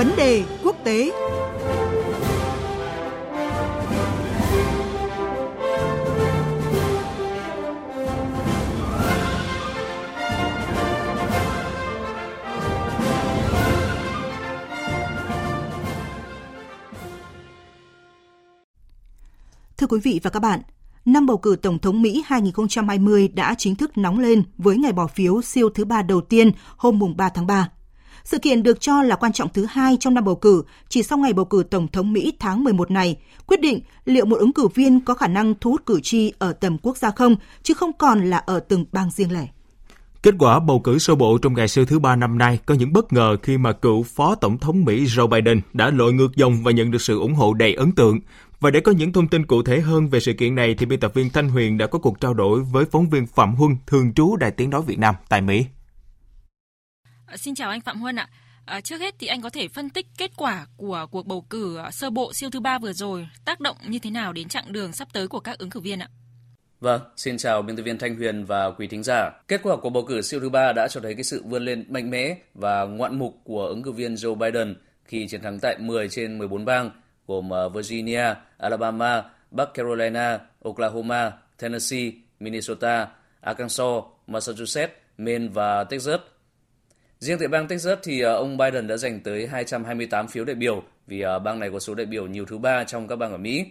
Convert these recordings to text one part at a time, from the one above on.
Vấn đề quốc tế Thưa quý vị và các bạn, năm bầu cử Tổng thống Mỹ 2020 đã chính thức nóng lên với ngày bỏ phiếu siêu thứ ba đầu tiên hôm mùng 3 tháng 3. Sự kiện được cho là quan trọng thứ hai trong năm bầu cử, chỉ sau ngày bầu cử Tổng thống Mỹ tháng 11 này, quyết định liệu một ứng cử viên có khả năng thu hút cử tri ở tầm quốc gia không, chứ không còn là ở từng bang riêng lẻ. Kết quả bầu cử sơ bộ trong ngày siêu thứ ba năm nay có những bất ngờ khi mà cựu Phó Tổng thống Mỹ Joe Biden đã lội ngược dòng và nhận được sự ủng hộ đầy ấn tượng. Và để có những thông tin cụ thể hơn về sự kiện này thì biên tập viên Thanh Huyền đã có cuộc trao đổi với phóng viên Phạm Huân, thường trú Đài Tiếng Nói Việt Nam tại Mỹ. Ờ, xin chào anh Phạm Huân ạ. À, trước hết thì anh có thể phân tích kết quả của cuộc bầu cử ờ, sơ bộ siêu thứ ba vừa rồi tác động như thế nào đến chặng đường sắp tới của các ứng cử viên ạ? Vâng, xin chào biên tập viên Thanh Huyền và quý thính giả. Kết quả của bầu cử siêu thứ ba đã cho thấy cái sự vươn lên mạnh mẽ và ngoạn mục của ứng cử viên Joe Biden khi chiến thắng tại 10 trên 14 bang gồm Virginia, Alabama, Bắc Carolina, Oklahoma, Tennessee, Minnesota, Arkansas, Massachusetts, Maine và Texas. Riêng tại bang Texas thì ờ, ông Biden đã giành tới 228 phiếu đại biểu vì ờ, bang này có số đại biểu nhiều thứ ba trong các bang ở Mỹ.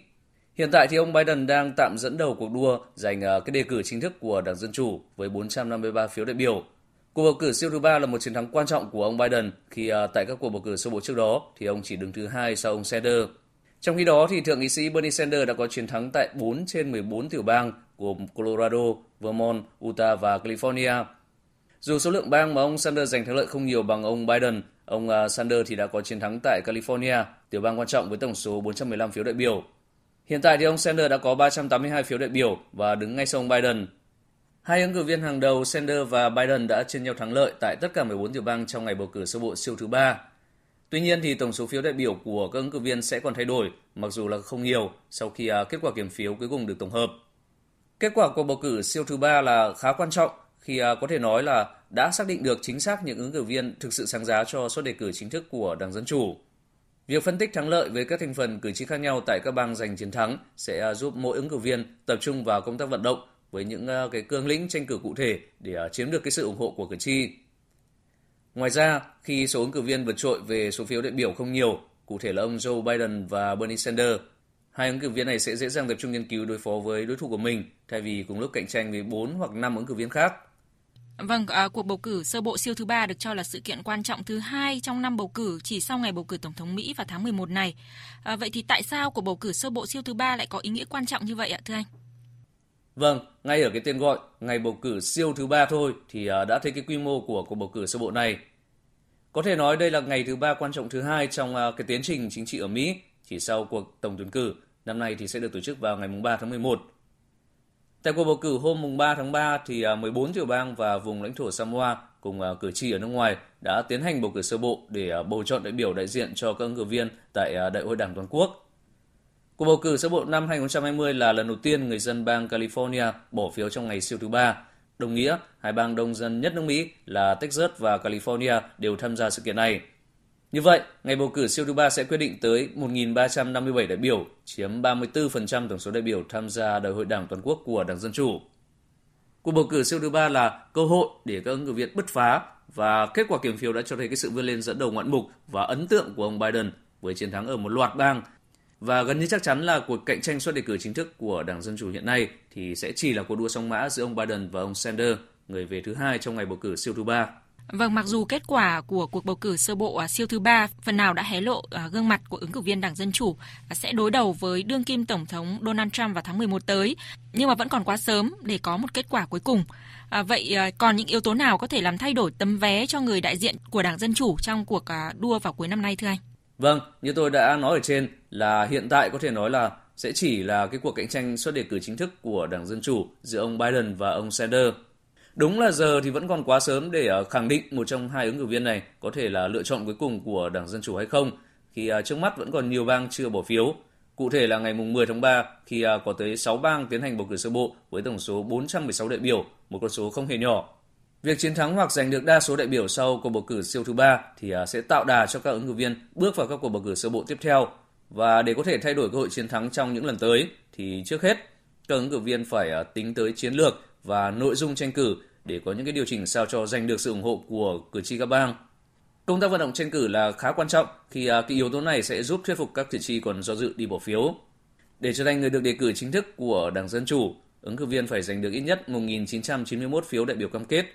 Hiện tại thì ông Biden đang tạm dẫn đầu cuộc đua giành ờ, cái đề cử chính thức của Đảng Dân Chủ với 453 phiếu đại biểu. Cuộc bầu cử siêu thứ ba là một chiến thắng quan trọng của ông Biden khi tại các cuộc bầu cử sơ bộ trước đó thì ông chỉ đứng thứ hai sau ông Sanders. Trong khi đó, thì thượng nghị sĩ Bernie Sanders đã có chiến thắng tại 4 trên 14 tiểu bang gồm Colorado, Vermont, Utah và California. Dù số lượng bang mà ông Sanders giành thắng lợi không nhiều bằng ông Biden, ông à, Sanders thì đã có chiến thắng tại California, tiểu bang quan trọng với tổng số 415 phiếu đại biểu. Hiện tại thì ông Sanders đã có 382 phiếu đại biểu và đứng ngay sau ông Biden. Hai ứng cử viên hàng đầu Sanders và Biden đã chia nhau thắng lợi tại tất cả 14 tiểu bang trong ngày bầu cử sơ bộ siêu thứ ba. Tuy nhiên thì tổng số phiếu đại biểu của các ứng cử viên sẽ còn thay đổi, mặc dù là không nhiều sau khi à, kết quả kiểm phiếu cuối cùng được tổng hợp. Kết quả của bầu cử siêu thứ ba là khá quan trọng khi à, có thể nói là đã xác định được chính xác những ứng cử viên thực sự sáng giá cho suất đề cử chính thức của Đảng Dân Chủ. Việc phân tích thắng lợi với các thành phần cử tri khác nhau tại các bang giành chiến thắng sẽ giúp mỗi ứng cử viên tập trung vào công tác vận động với những ờ, cái cương lĩnh tranh cử cụ thể để ờ, chiếm được cái sự ủng hộ của cử tri. Ngoài ra, khi số ứng cử viên vượt trội về số phiếu đại biểu không nhiều, cụ thể là ông Joe Biden và Bernie Sanders, hai ứng cử viên này sẽ dễ dàng tập trung nghiên cứu đối phó với đối thủ của mình thay vì cùng lúc cạnh tranh với 4 hoặc 5 ứng cử viên khác. Vâng, à, cuộc bầu cử sơ bộ siêu thứ ba được cho là sự kiện quan trọng thứ hai trong năm bầu cử chỉ sau ngày bầu cử tổng thống Mỹ vào tháng 11 này. À, vậy thì tại sao cuộc bầu cử sơ bộ siêu thứ ba lại có ý nghĩa quan trọng như vậy ạ, thưa anh? Vâng, ngay ở cái tên gọi ngày bầu cử siêu thứ ba thôi thì à, đã thấy cái quy mô của cuộc bầu cử sơ bộ này. Có thể nói đây là ngày thứ ba quan trọng thứ hai trong à, cái tiến trình chính trị ở Mỹ chỉ sau cuộc tổng tuyển cử năm nay thì sẽ được tổ chức vào ngày 3 tháng 11. Tại cuộc bầu cử hôm mùng 3 tháng 3 thì à, 14 tiểu bang và vùng lãnh thổ Samoa cùng à, cử tri ở nước ngoài đã tiến hành bầu cử sơ bộ để à, bầu chọn đại biểu đại diện cho các ứng cử viên tại Đại hội Đảng toàn quốc. Cuộc bầu cử sơ bộ năm 2020 là lần đầu tiên người dân bang California bỏ phiếu trong ngày siêu thứ ba. Đồng nghĩa, hai bang đông dân nhất nước Mỹ là Texas và California đều tham gia sự kiện này. Như vậy, ngày bầu cử siêu thứ ba sẽ quyết định tới 1.357 đại biểu, chiếm 34% tổng số đại biểu tham gia Đại hội Đảng toàn quốc của Đảng Dân Chủ. Cuộc bầu cử siêu thứ ba là cơ hội để các ứng cử viên bứt phá và kết quả kiểm phiếu đã cho thấy cái sự vươn lên dẫn đầu ngoạn mục và ấn tượng của ông Biden với chiến thắng ở một loạt bang và gần như chắc chắn là cuộc cạnh tranh suất đề cử chính thức của Đảng Dân Chủ hiện nay thì sẽ chỉ là cuộc đua song mã giữa ông Biden và ông Sanders, người về thứ hai trong ngày bầu cử siêu thứ ba. Vâng, mặc dù kết quả của cuộc bầu cử sơ bộ à, siêu thứ ba phần nào đã hé lộ à, gương mặt của ứng cử viên Đảng Dân Chủ à, sẽ đối đầu với đương kim Tổng thống Donald Trump vào tháng 11 tới, nhưng mà vẫn còn quá sớm để có một kết quả cuối cùng. À, vậy còn những yếu tố nào có thể làm thay đổi tấm vé cho người đại diện của Đảng Dân Chủ trong cuộc đua vào cuối năm nay thưa anh? Vâng, như tôi đã nói ở trên là hiện tại có thể nói là sẽ chỉ là cái cuộc cạnh tranh xuất đề cử chính thức của Đảng Dân Chủ giữa ông Biden và ông Sanders. Đúng là giờ thì vẫn còn quá sớm để ờ, khẳng định một trong hai ứng cử viên này có thể là lựa chọn cuối cùng của Đảng Dân Chủ hay không, khi ờ, trước mắt vẫn còn nhiều bang chưa bỏ phiếu. Cụ thể là ngày 10 tháng 3 khi ờ, có tới 6 bang tiến hành bầu cử sơ bộ với tổng số 416 đại biểu, một con số không hề nhỏ. Việc chiến thắng hoặc giành được đa số đại biểu sau cuộc bầu cử siêu thứ ba thì sẽ tạo đà cho các ứng cử viên bước vào các cuộc bầu cử sơ bộ tiếp theo. Và để có thể thay đổi cơ hội chiến thắng trong những lần tới thì trước hết các ứng cử viên phải tính tới chiến lược và nội dung tranh cử để có những cái điều chỉnh sao cho giành được sự ủng hộ của cử tri các bang. Công tác vận động tranh cử là khá quan trọng khi à, cái yếu tố này sẽ giúp thuyết phục các cử tri còn do dự đi bỏ phiếu. Để trở thành người được đề cử chính thức của Đảng Dân Chủ, ứng cử viên phải giành được ít nhất 1.991 phiếu đại biểu cam kết.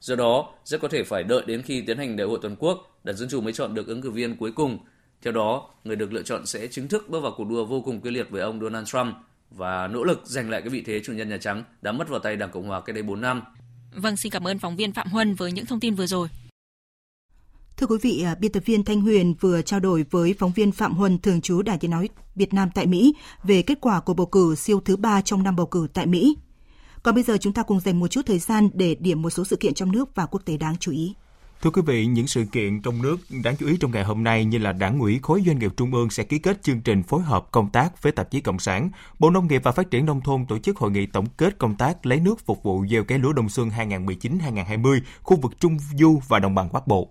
Do đó, rất có thể phải đợi đến khi tiến hành đại hội toàn quốc, Đảng Dân Chủ mới chọn được ứng cử viên cuối cùng. Theo đó, người được lựa chọn sẽ chính thức bước vào cuộc đua vô cùng quyết liệt với ông Donald Trump và nỗ lực giành lại cái vị thế chủ nhân Nhà Trắng đã mất vào tay Đảng Cộng hòa cách đây 4 năm. Vâng, xin cảm ơn phóng viên Phạm Huân với những thông tin vừa rồi. Thưa quý vị, à, biên tập viên Thanh Huyền vừa trao đổi với phóng viên Phạm Huân thường trú Đài Tiếng nói Việt Nam tại Mỹ về kết quả của bầu cử siêu thứ ba trong năm bầu cử tại Mỹ. Còn bây giờ chúng ta cùng dành một chút thời gian để điểm một số sự kiện trong nước và quốc tế đáng chú ý. Thưa quý vị, những sự kiện trong nước đáng chú ý trong ngày hôm nay như là Đảng ủy khối doanh nghiệp trung ương sẽ ký kết chương trình phối hợp công tác với tạp chí Cộng sản. Bộ Nông nghiệp và Phát triển Nông thôn tổ chức hội nghị tổng kết công tác lấy nước phục vụ gieo cấy lúa đông xuân 2019-2020 khu vực Trung Du và Đồng bằng Bắc Bộ.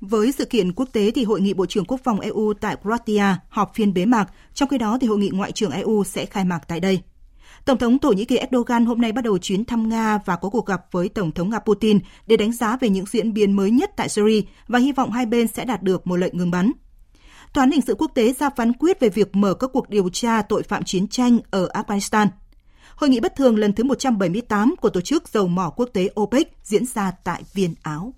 Với sự kiện quốc tế thì Hội nghị Bộ trưởng Quốc phòng EU tại Croatia họp phiên bế mạc, trong khi đó thì Hội nghị Ngoại trưởng EU sẽ khai mạc tại đây. Tổng thống Thổ Nhĩ Kỳ Erdogan hôm nay bắt đầu chuyến thăm Nga và có cuộc gặp với Tổng thống Nga Putin để đánh giá về những diễn biến mới nhất tại Syria và hy vọng hai bên sẽ đạt được một lệnh ngừng bắn. Tòa án hình sự quốc tế ra phán quyết về việc mở các cuộc điều tra tội phạm chiến tranh ở Afghanistan. Hội nghị bất thường lần thứ 178 của Tổ chức Dầu mỏ Quốc tế OPEC diễn ra tại Viên, Áo.